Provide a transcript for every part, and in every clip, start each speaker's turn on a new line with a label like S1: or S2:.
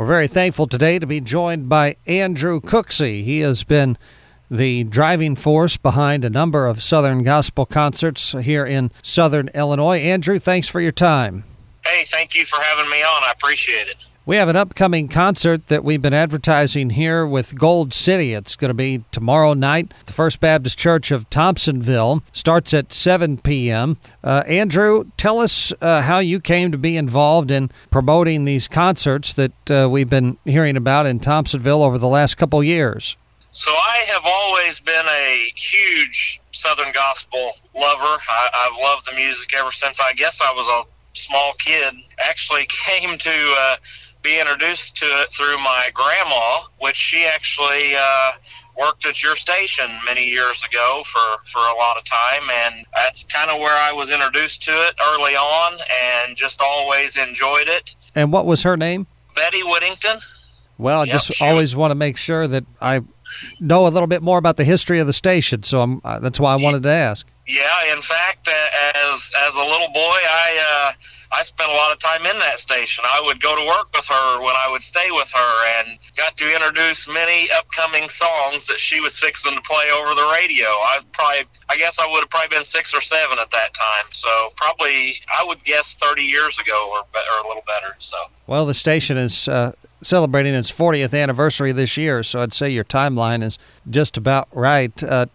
S1: We're very thankful today to be joined by Andrew Cooksey. He has been the driving force behind a number of Southern Gospel concerts here in Southern Illinois. Andrew, thanks for your time.
S2: Hey, thank you for having me on. I appreciate it.
S1: We have an upcoming concert that we've been advertising here with Gold City. It's going to be tomorrow night. The First Baptist Church of Thompsonville starts at 7 p.m. Uh, Andrew, tell us uh, how you came to be involved in promoting these concerts that uh, we've been hearing about in Thompsonville over the last couple years.
S2: So I have always been a huge Southern gospel lover. I, I've loved the music ever since I guess I was a small kid. Actually came to uh, be introduced to it through my grandma, which she actually uh, worked at your station many years ago for, for a lot of time. And that's kind of where I was introduced to it early on and just always enjoyed it.
S1: And what was her name?
S2: Betty Whittington.
S1: Well, I
S2: Yep,
S1: just always want to make sure that I know a little bit more about the history of the station, so I'm, uh, that's why I wanted to ask.
S2: Yeah, in fact, uh, as as a little boy, I uh, I spent a lot of time in that station. I would go to work with her when I would stay with her, and got to introduce many upcoming songs that she was fixing to play over the radio. I probably, I guess, I would have probably been six or seven at that time. So probably, I would guess, thirty years ago or, or a little better. So.
S1: Well, the station is uh, celebrating its 40th anniversary this year, so I'd say your timeline is just about right. Uh,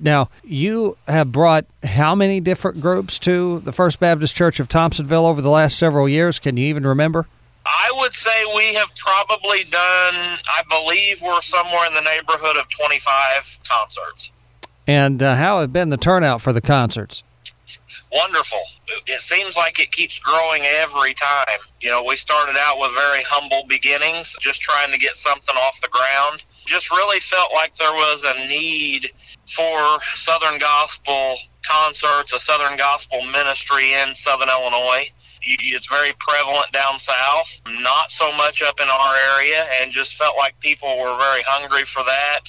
S1: now, you have brought how many different groups to the First Baptist Church of Thompsonville over the last several years? Can you even remember?
S2: I would say we have probably done, I believe we're somewhere in the neighborhood of 25 concerts.
S1: And uh, how have been the turnout for the concerts?
S2: Wonderful. It seems like it keeps growing every time. You know, we started out with very humble beginnings, just trying to get something off the ground. Just really felt like there was a need for Southern Gospel concerts, a Southern Gospel ministry in Southern Illinois. It's very prevalent down south, not so much up in our area, and just felt like people were very hungry for that.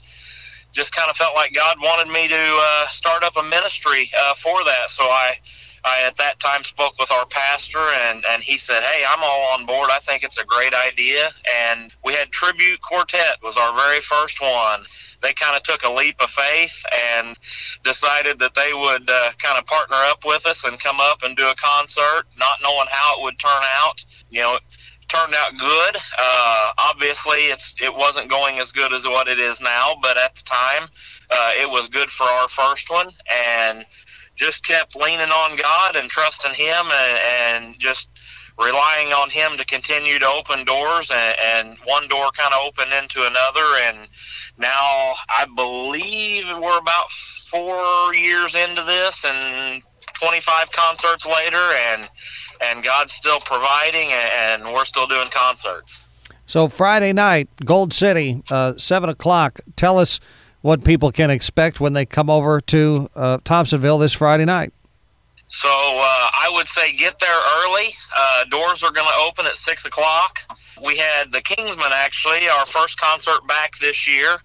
S2: Just kind of felt like God wanted me to uh, start up a ministry uh, for that. So I, I at that time spoke with our pastor, and and he said, "Hey, I'm all on board. I think it's a great idea." And we had Tribute Quartet was our very first one. They kind of took a leap of faith and decided that they would uh, kind of partner up with us and come up and do a concert, not knowing how it would turn out. You know, turned out good. Uh, obviously, it's it wasn't going as good as what it is now, but at the time, uh, it was good for our first one, and just kept leaning on God and trusting Him, and, and just relying on Him to continue to open doors, and, and one door kind of opened into another, and now I believe we're about four years into this, and 25 concerts later, and and God's still providing, and we're still doing concerts.
S1: So Friday night, Gold City, uh, seven o'clock. Tell us what people can expect when they come over to uh, Thompsonville this Friday night.
S2: So uh, I would say get there early. Uh, doors are going to open at six o'clock. We had the Kingsmen actually our first concert back this year.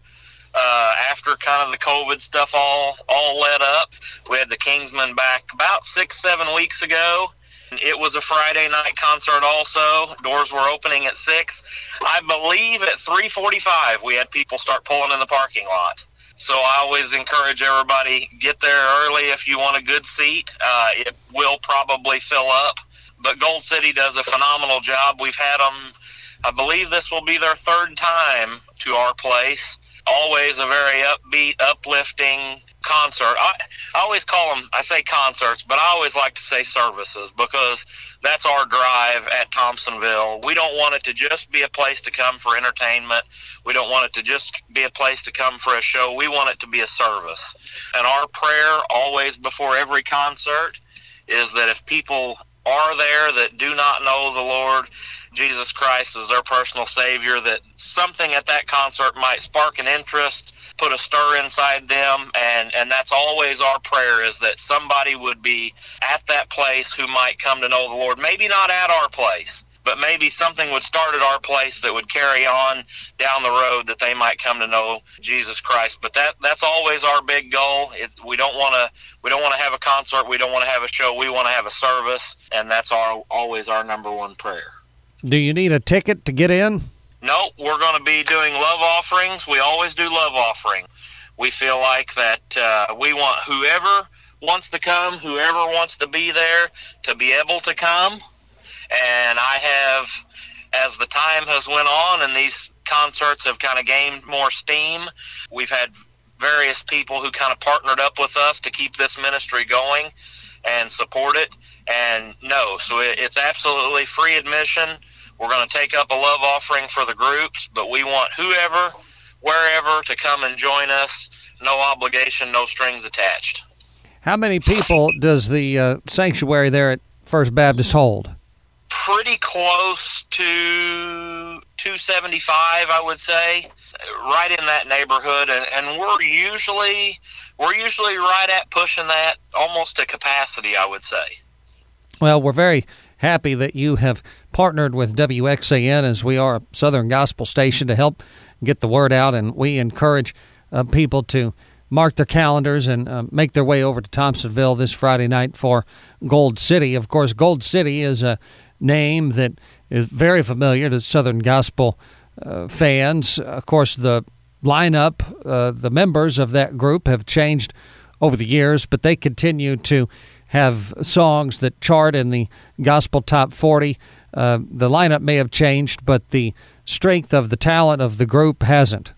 S2: Uh, after kind of the COVID stuff all all let up, we had the Kingsmen back about six seven weeks ago. It was a Friday night concert also. Doors were opening at six. I believe at three forty-five we had people start pulling in the parking lot. So I always encourage everybody get there early if you want a good seat. Uh, it will probably fill up, but Gold City does a phenomenal job. We've had them. I believe this will be their third time to our place. Always a very upbeat, uplifting concert. I, I always call them. I say concerts, but I always like to say services because that's our drive at Thompsonville. We don't want it to just be a place to come for entertainment. We don't want it to just be a place to come for a show. We want it to be a service. And our prayer always before every concert is that if people are there that do not know the Lord Jesus Christ as their personal Savior, that something at that concert might spark an interest, put a stir inside them, and, and that's always our prayer is that somebody would be at that place who might come to know the Lord. Maybe not at our place, but maybe something would start at our place that would carry on down the road that they might come to know Jesus Christ. But that that's always our big goal. It, we don't want to we don't want to have a concert. We don't want to have a show. We want to have a service, and that's our always our number one prayer.
S1: Do you need a ticket to get in?
S2: No, we're going to be doing love offerings. We always do love offering. We feel like that uh, we want whoever wants to come, whoever wants to be there, to be able to come. And I have, as the time has went on and these concerts have kind of gained more steam, we've had various people who kind of partnered up with us to keep this ministry going and support it. And no, so it, it's absolutely free admission. We're going to take up a love offering for the groups, but we want whoever, wherever to come and join us. No obligation, no strings attached.
S1: How many people does the uh, sanctuary there at First Baptist hold?
S2: Pretty close to 275, I would say, right in that neighborhood, and, and we're usually we're usually right at pushing that almost to capacity, I would say.
S1: Well, we're very happy that you have partnered with WXAN as we are a Southern Gospel station to help get the word out, and we encourage uh, people to mark their calendars and uh, make their way over to Thompsonville this Friday night for Gold City. Of course, Gold City is a name that is very familiar to Southern Gospel uh, fans. Of course, the lineup, uh, the members of that group have changed over the years, but they continue to have songs that chart in the Gospel Top 40. Uh, the lineup may have changed, but the strength of the talent of the group hasn't.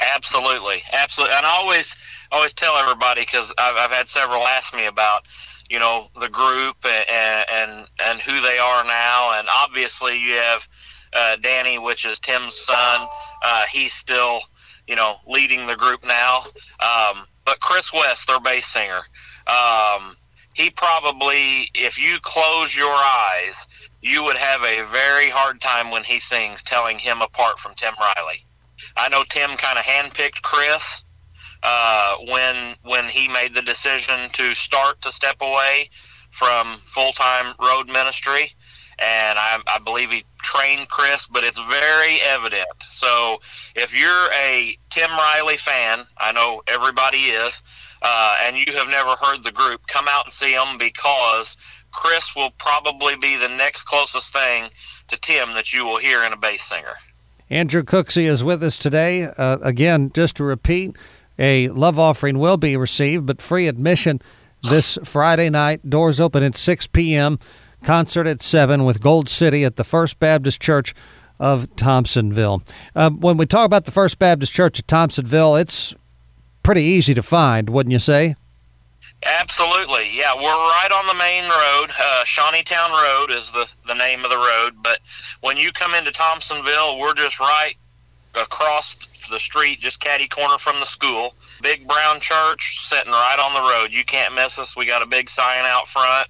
S2: Absolutely, absolutely. And I always always tell everybody because I've, I've had several ask me about you know the group and and and who they are now. And obviously, you have uh, Danny, which is Tim's son. Uh, he's still you know leading the group now. Um, but Chris West, their bass singer, um, he probably, if you close your eyes, you would have a very hard time when he sings telling him apart from Tim Riley. I know Tim kind of handpicked Chris uh, when when he made the decision to start to step away from full time road ministry, and I, I believe he trained Chris. But it's very evident. So if you're a Tim Riley fan, I know everybody is, uh, and you have never heard the group, come out and see them because Chris will probably be the next closest thing to Tim that you will hear in a bass singer.
S1: Andrew Cooksey is with us today. Uh, again, just to repeat, a love offering will be received, but free admission this Friday night. Doors open at 6 p.m. Concert at 7 with Gold City at the First Baptist Church of Thompsonville. Uh, when we talk about the First Baptist Church of Thompsonville, it's pretty easy to find, wouldn't you say?
S2: Absolutely, yeah. We're right on the main road. Uh, Shawneetown Road is the the name of the road. But when you come into Thompsonville, we're just right across the street, just catty corner from the school. Big brown church sitting right on the road. You can't miss us. We got a big sign out front,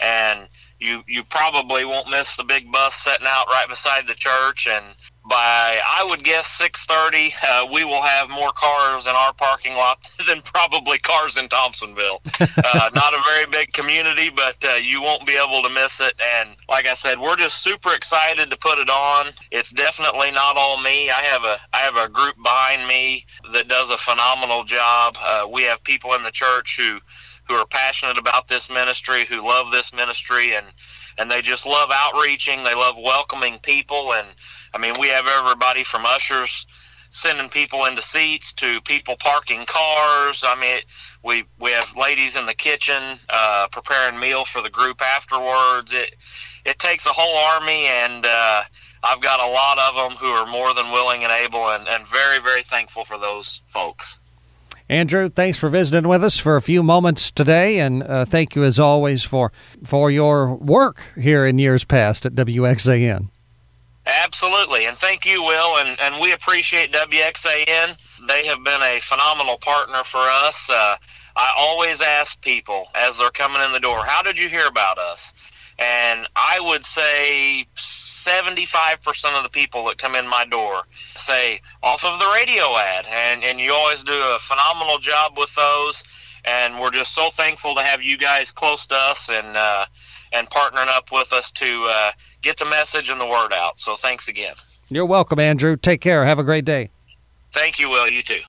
S2: and you you probably won't miss the big bus sitting out right beside the church. And by I would guess 6:30, uh, we will have more cars in our parking lot than probably cars in Thompsonville. uh, not a very big community, but uh, you won't be able to miss it. And like I said, we're just super excited to put it on. It's definitely not all me. I have a I have a group behind me that does a phenomenal job. Uh, we have people in the church who who are passionate about this ministry, who love this ministry, and and they just love outreaching. They love welcoming people and I mean, we have everybody from ushers sending people into seats to people parking cars. I mean, we we have ladies in the kitchen uh, preparing meal for the group afterwards. It it takes a whole army, and uh, I've got a lot of them who are more than willing and able, and, and very very thankful for those folks.
S1: Andrew, thanks for visiting with us for a few moments today, and uh, thank you as always for for your work here in years past at WXAN.
S2: Absolutely, and thank you, Will, and, and we appreciate WXAN. They have been a phenomenal partner for us. Uh, I always ask people as they're coming in the door, how did you hear about us? And I would say 75% of the people that come in my door say off of the radio ad. And, and you always do a phenomenal job with those. And we're just so thankful to have you guys close to us and, uh, and partnering up with us to uh, get the message and the word out. So thanks again.
S1: You're welcome, Andrew. Take care. Have a great day.
S2: Thank you, Will. You too.